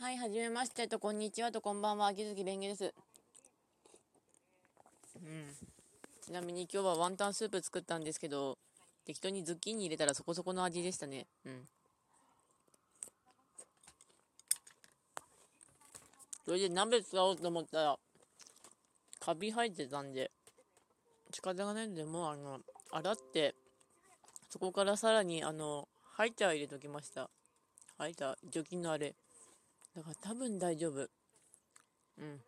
はい、はじめましてと、こんにちはと、こんばんは、秋月蓮華です。うん。ちなみに今日はワンタンスープ作ったんですけど、適当にズッキーニ入れたらそこそこの味でしたね。うん。それで鍋使おうと思ったら、カビ生えてたんで、仕方がないんで、もうあの、洗って、そこからさらに、あの、ハイター入れときました。ハイター、除菌のあれ。だから多分大丈夫。うん。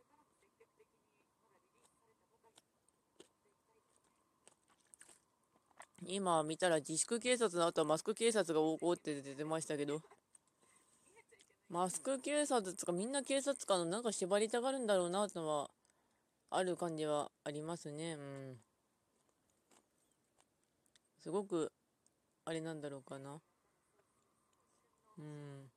今見たら自粛警察の後はマスク警察が多こうって出てましたけど、マスク警察とかみんな警察官のなんか縛りたがるんだろうなとは、ある感じはありますね。うん。すごく、あれなんだろうかな。うん。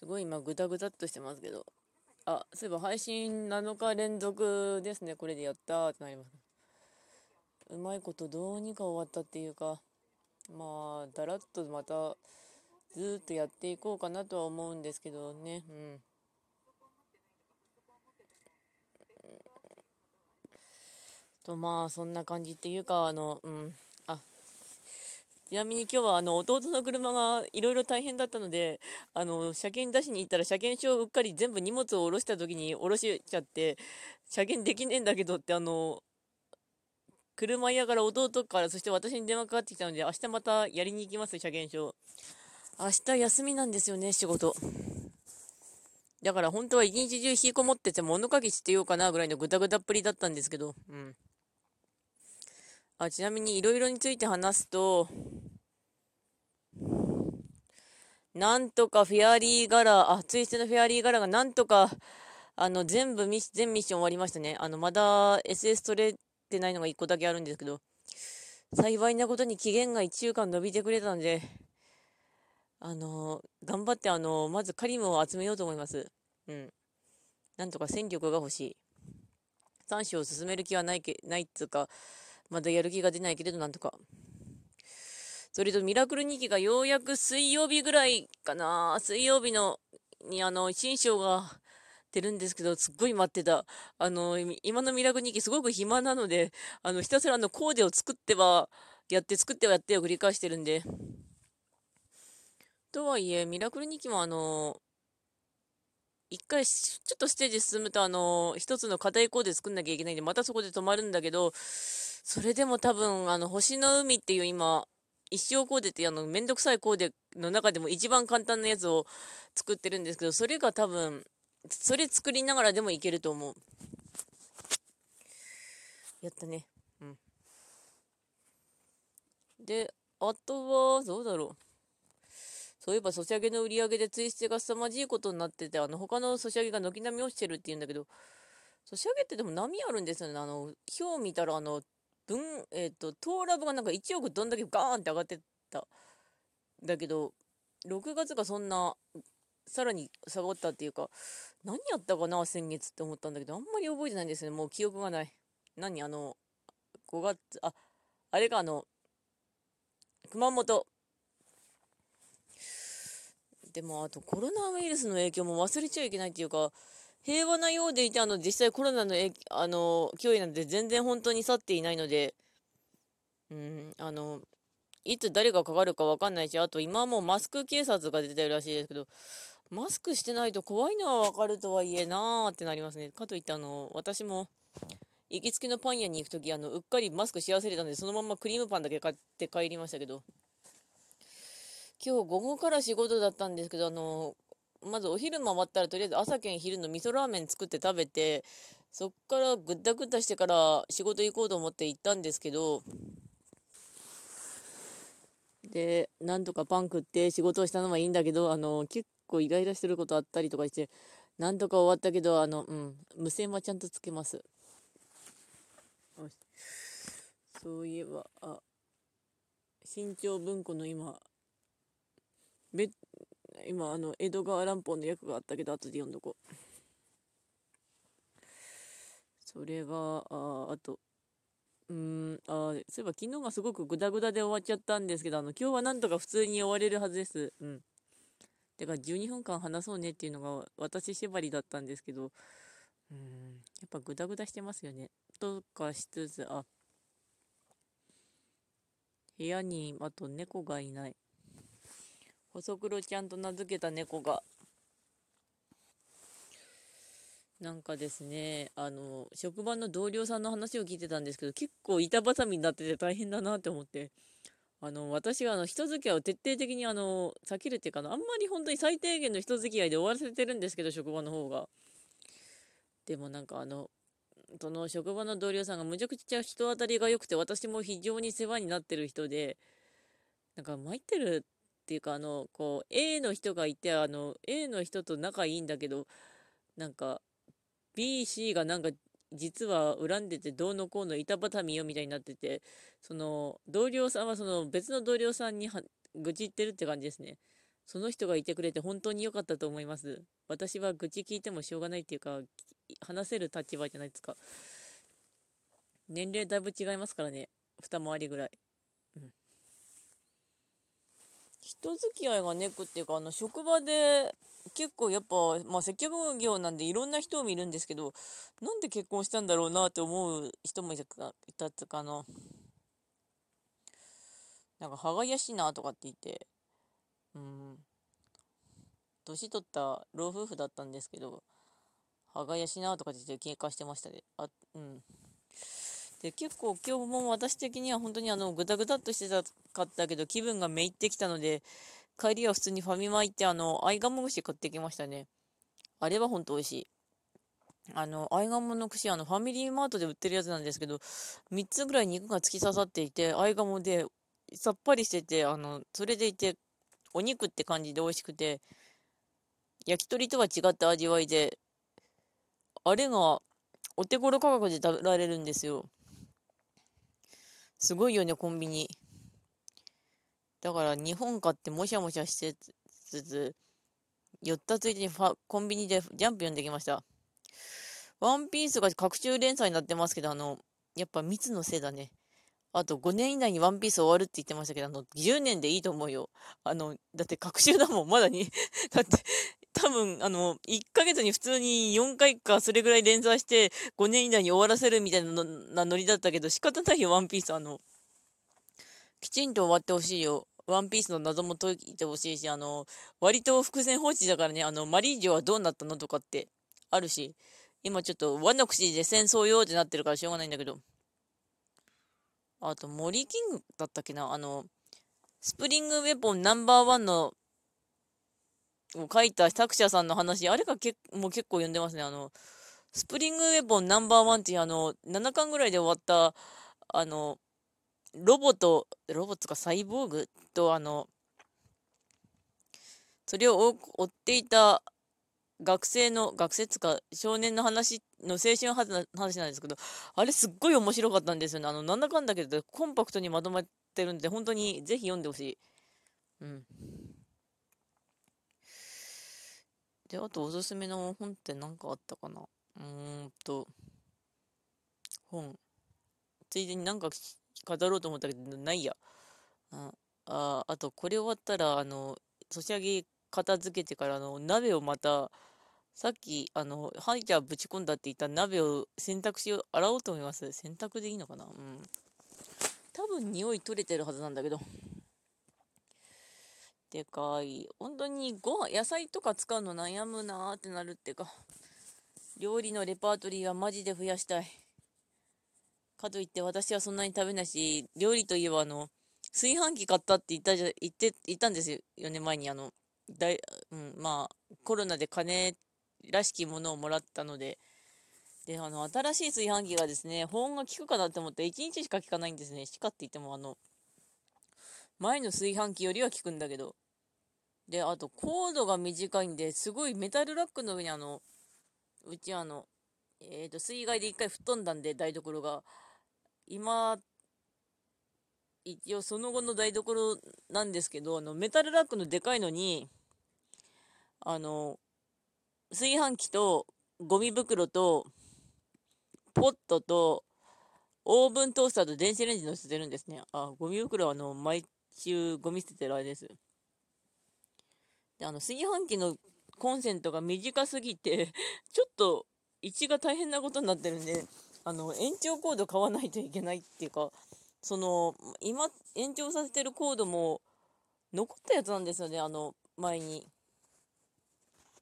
すごい今グダグダっとしてますけど。あ、そういえば配信7日連続ですね。これでやったーってなります。うまいことどうにか終わったっていうか、まあ、だらっとまたずっとやっていこうかなとは思うんですけどね。うん。とまあそんな感じっていうかあのうんちなみに今日はあの弟の車がいろいろ大変だったので、あの車検出しに行ったら車検証をうっかり全部荷物を下ろした時に下ろしちゃって、車検できねえんだけどってあの、車屋から弟からそして私に電話かかってきたので明日またやりに行きます車検証。明日休みなんですよね、仕事。だから本当は一日中引きこもってて物書きしてようかなぐらいのぐだぐだっぷりだったんですけど、うん。あちなみにいろいろについて話すと、なんとかフェアリーガラ、あ、ツイステのフェアリーガラがなんとか、あの、全部ミッ、全ミッション終わりましたね。あの、まだ SS 取れてないのが1個だけあるんですけど、幸いなことに期限が1週間伸びてくれたんで、あの、頑張って、あの、まずカリムを集めようと思います。うん。なんとか戦力が欲しい。3種を進める気はないけ、ないっつうか、まだやる気が出ないけれど、なんとか。それと、ミラクル2期がようやく水曜日ぐらいかな、水曜日の、にあの、新章が出るんですけど、すっごい待ってた。あの、今のミラクル2期すごく暇なので、あの、ひたすらあの、コーデを作っては、やって、作ってはやってを繰り返してるんで。とはいえ、ミラクル2期もあの、一回ちょっとステージ進むとあの、一つの課題コーデ作んなきゃいけないんで、またそこで止まるんだけど、それでも多分、あの、星の海っていう今、一生コーデってあの、めんどくさいコーデの中でも一番簡単なやつを作ってるんですけど、それが多分、それ作りながらでもいけると思う。やったね。うん。で、あとは、どうだろう。そういえば、ソシャゲの売り上げでツイステが凄まじいことになってて、あの、他のソシャゲが軒並み落ちてるって言うんだけど、ソシャゲってでも波あるんですよね。あの、表見たら、あの、えっ、ー、と、トーラブがなんか1億どんだけガーンって上がってた。だけど、6月がそんな、さらに下がったっていうか、何やったかな、先月って思ったんだけど、あんまり覚えてないんですね。もう記憶がない。何あの、5月、あ、あれか、あの、熊本。でも、あとコロナウイルスの影響も忘れちゃいけないっていうか、平和なようでいて、あの、実際コロナのあの、脅威なんて全然本当に去っていないので、うん、あの、いつ誰がかかるかわかんないし、あと今はもうマスク警察が出てるらしいですけど、マスクしてないと怖いのはわかるとはいえなーってなりますね。かといってあの、私も、行きつけのパン屋に行くとき、あの、うっかりマスクし忘れたので、そのままクリームパンだけ買って帰りましたけど、今日午後から仕事だったんですけど、あの、まずお昼回ったらとりあえず朝券昼の味噌ラーメン作って食べて、そっからぐったぐったしてから仕事行こうと思って行ったんですけど、で、なんとかパン食って仕事をしたのはいいんだけど、あの、結構イライラしてることあったりとかして、なんとか終わったけど、あの、うん、無線はちゃんとつけます。そういえば、あ、新潮文庫の今、ベ今、あの、江戸川乱歩の役があったけど、後で読んどこう。それが、ああと、うん、あそういえば昨日がすごくグダグダで終わっちゃったんですけど、あの、今日はなんとか普通に終われるはずです。うん。てか、12分間話そうねっていうのが私縛りだったんですけど、うん、やっぱグダグダしてますよね。とかしつつ、あ、部屋にあと猫がいない。細黒ちゃんと名付けた猫がなんかですね、あの、職場の同僚さんの話を聞いてたんですけど、結構板挟みになってて大変だなって思って、あの、私があの、人付き合いを徹底的にあの、避けるっていうかあんまり本当に最低限の人付き合いで終わらせてるんですけど、職場の方が。でもなんかあの、その職場の同僚さんがむちゃくちゃ人当たりが良くて、私も非常に世話になってる人で、なんか参ってるっていうか、あの、こう、A の人がいて、あの、A の人と仲いいんだけど、なんか、B、C がなんか実は恨んでてどうのこうの板挟みよみたいになってて、その同僚さんはその別の同僚さんに愚痴ってるって感じですね。その人がいてくれて本当に良かったと思います。私は愚痴聞いてもしょうがないっていうか、話せる立場じゃないですか。年齢だいぶ違いますからね。二回りぐらい。人付き合いがネックっていうか、あの、職場で結構やっぱ、まあ、接客業なんでいろんな人を見るんですけど、なんで結婚したんだろうなって思う人もいたいたってか、あの、なんか、歯がやしなとかって言って、うん、年取った老夫婦だったんですけど、歯がやしなとかって言って喧嘩してましたね。あ、うん。で、結構今日も私的には本当にあの、ぐたぐたっとしてたかったけど、気分がめいってきたので、帰りは普通にファミマ行って、あの、アイガモ串買ってきましたね。あれはほんと美味しい。あの、アイガモの串、あの、ファミリーマートで売ってるやつなんですけど、3つぐらい肉が突き刺さっていて、アイガモで、さっぱりしてて、あの、それでいて、お肉って感じで美味しくて、焼き鳥とは違った味わいで、あれが、お手頃価格で食べられるんですよ。すごいよね、コンビニ。だから日本買ってもしゃもしゃしてつつ、寄ったついでにファコンビニでジャンプ読んできました。ワンピースが拡張連載になってますけど、あの、やっぱ密のせいだね。あと5年以内にワンピース終わるって言ってましたけど、あの、10年でいいと思うよ。あの、だって隔週だもん、まだに。だって、多分、あの、1ヶ月に普通に4回かそれぐらい連載して5年以内に終わらせるみたいななノリだったけど、仕方ないよ、ワンピース。あの、きちんと終わってほしいよ。ワンピースの謎も解いてほしいし、あの、割と伏線放置だからね、あの、マリージョアはどうなったのとかってあるし、今ちょっとワノ国で戦争中ってなってるからしょうがないんだけど。あと、森キングだったっけなあの、スプリングウェポンナンバーワンの、を書いた作者さんの話、あれがけもう結構読んでますね。あの、スプリングウェポンナンバーワンっていうあの、7巻ぐらいで終わった、あの、ロボと、ロボットかサイボーグと、あの、それを追っていた学生の、学生つか少年の話の青春の話なんですけど、あれすっごい面白かったんですよね。あの、なんだかんだけど、コンパクトにまとまってるんで、本当にぜひ読んでほしい。うん。で、あとおすすめの本って何かあったかな？うーんと、本。ついでになんか語ろうと思ったけど、ないや。あああと、これ終わったら、あの、ソシャゲ片付けてから、あの、鍋をまた、さっき、あの、ハイジャーぶち込んだって言った鍋を洗濯しよう、洗おうと思います。洗濯でいいのかな？うん。多分匂い取れてるはずなんだけど。でかい。本当にご飯、野菜とか使うの悩むなーってなるってか、料理のレパートリーはマジで増やしたい。かといって私はそんなに食べないし、料理といえばあの、炊飯器買ったって言ったじゃ、言って、言ったんですよ、4年前にあの、だい、うん、まあ、コロナで金らしきものをもらったので、で、あの、新しい炊飯器がですね、保温が効くかなって思って1日しか効かないんですね。しかって言ってもあの、前の炊飯器よりは効くんだけど。で、あと、コードが短いんで、すごいメタルラックの上にあの、うちあの、えっ、ー、と、水害で一回吹っ飛んだんで、台所が。今、一応その後の台所なんですけど、あの、メタルラックのでかいのに、あの、炊飯器と、ゴミ袋と、ポットと、オーブントースターと電子レンジの捨てるんですね。あ、ゴミ袋はあの、毎週ゴミ捨ててるあれです。で、あの、炊飯器のコンセントが短すぎて ちょっと位置が大変なことになってるんで、あの、延長コード買わないといけないっていうか、その、今、延長させてるコードも、残ったやつなんですよね、あの、前に。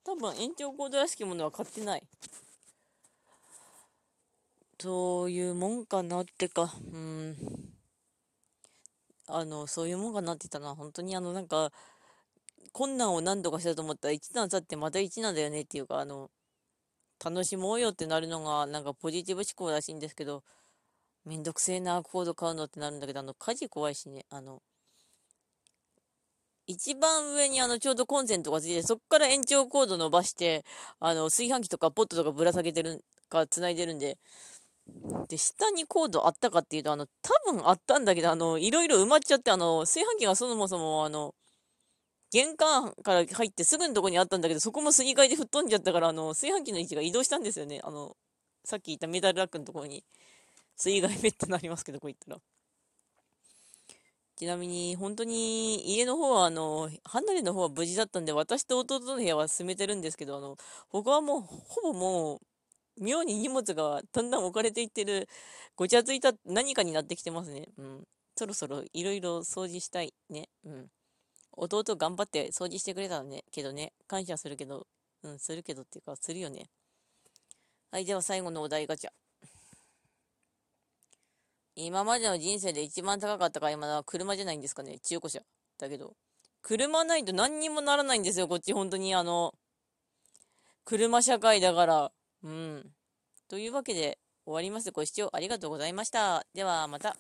多分、延長コードらしきものは買ってない。そういうもんかなってか、うん。あの、そういうもんかなって言ったな。本当にあの、なんか、困難を何度かしたと思ったら1段経ってまた1なんだよねっていうか、あの、楽しもうよってなるのが、なんかポジティブ思考らしいんですけど、めんどくせえな、コード買うのってなるんだけど、あの、火事怖いしね、あの、一番上にあの、ちょうどコンセントがついて、そっから延長コード伸ばして、あの、炊飯器とかポットとかぶら下げてるか、繋いでるんで、で、下にコードあったかっていうと、あの、多分あったんだけど、あの、いろいろ埋まっちゃって、あの、炊飯器がそもそも、あの、玄関から入ってすぐのとこにあったんだけど、そこもすり替えで吹っ飛んじゃったから、あの、炊飯器の位置が移動したんですよね。あの、さっき言ったメダルラックのところに、水害めってなりますけど、こう言ったら。ちなみに、本当に家の方は、あの、離れの方は無事だったんで、私と弟の部屋は住めてるんですけど、あの、他はもう、ほぼもう、妙に荷物がだんだん置かれていってる、ごちゃついた何かになってきてますね。うん。そろそろいろいろ掃除したいね。うん。弟頑張って掃除してくれたのね、けどね、感謝するけど、うん、するけどっていうか、するよね。はい、では最後のお題ガチャ。今までの人生で一番高かった買い物は車じゃないんですかね、中古車。だけど、車ないと何にもならないんですよ、こっち、本当に、あの、車社会だから。うん。というわけで、終わります。ご視聴ありがとうございました。では、また。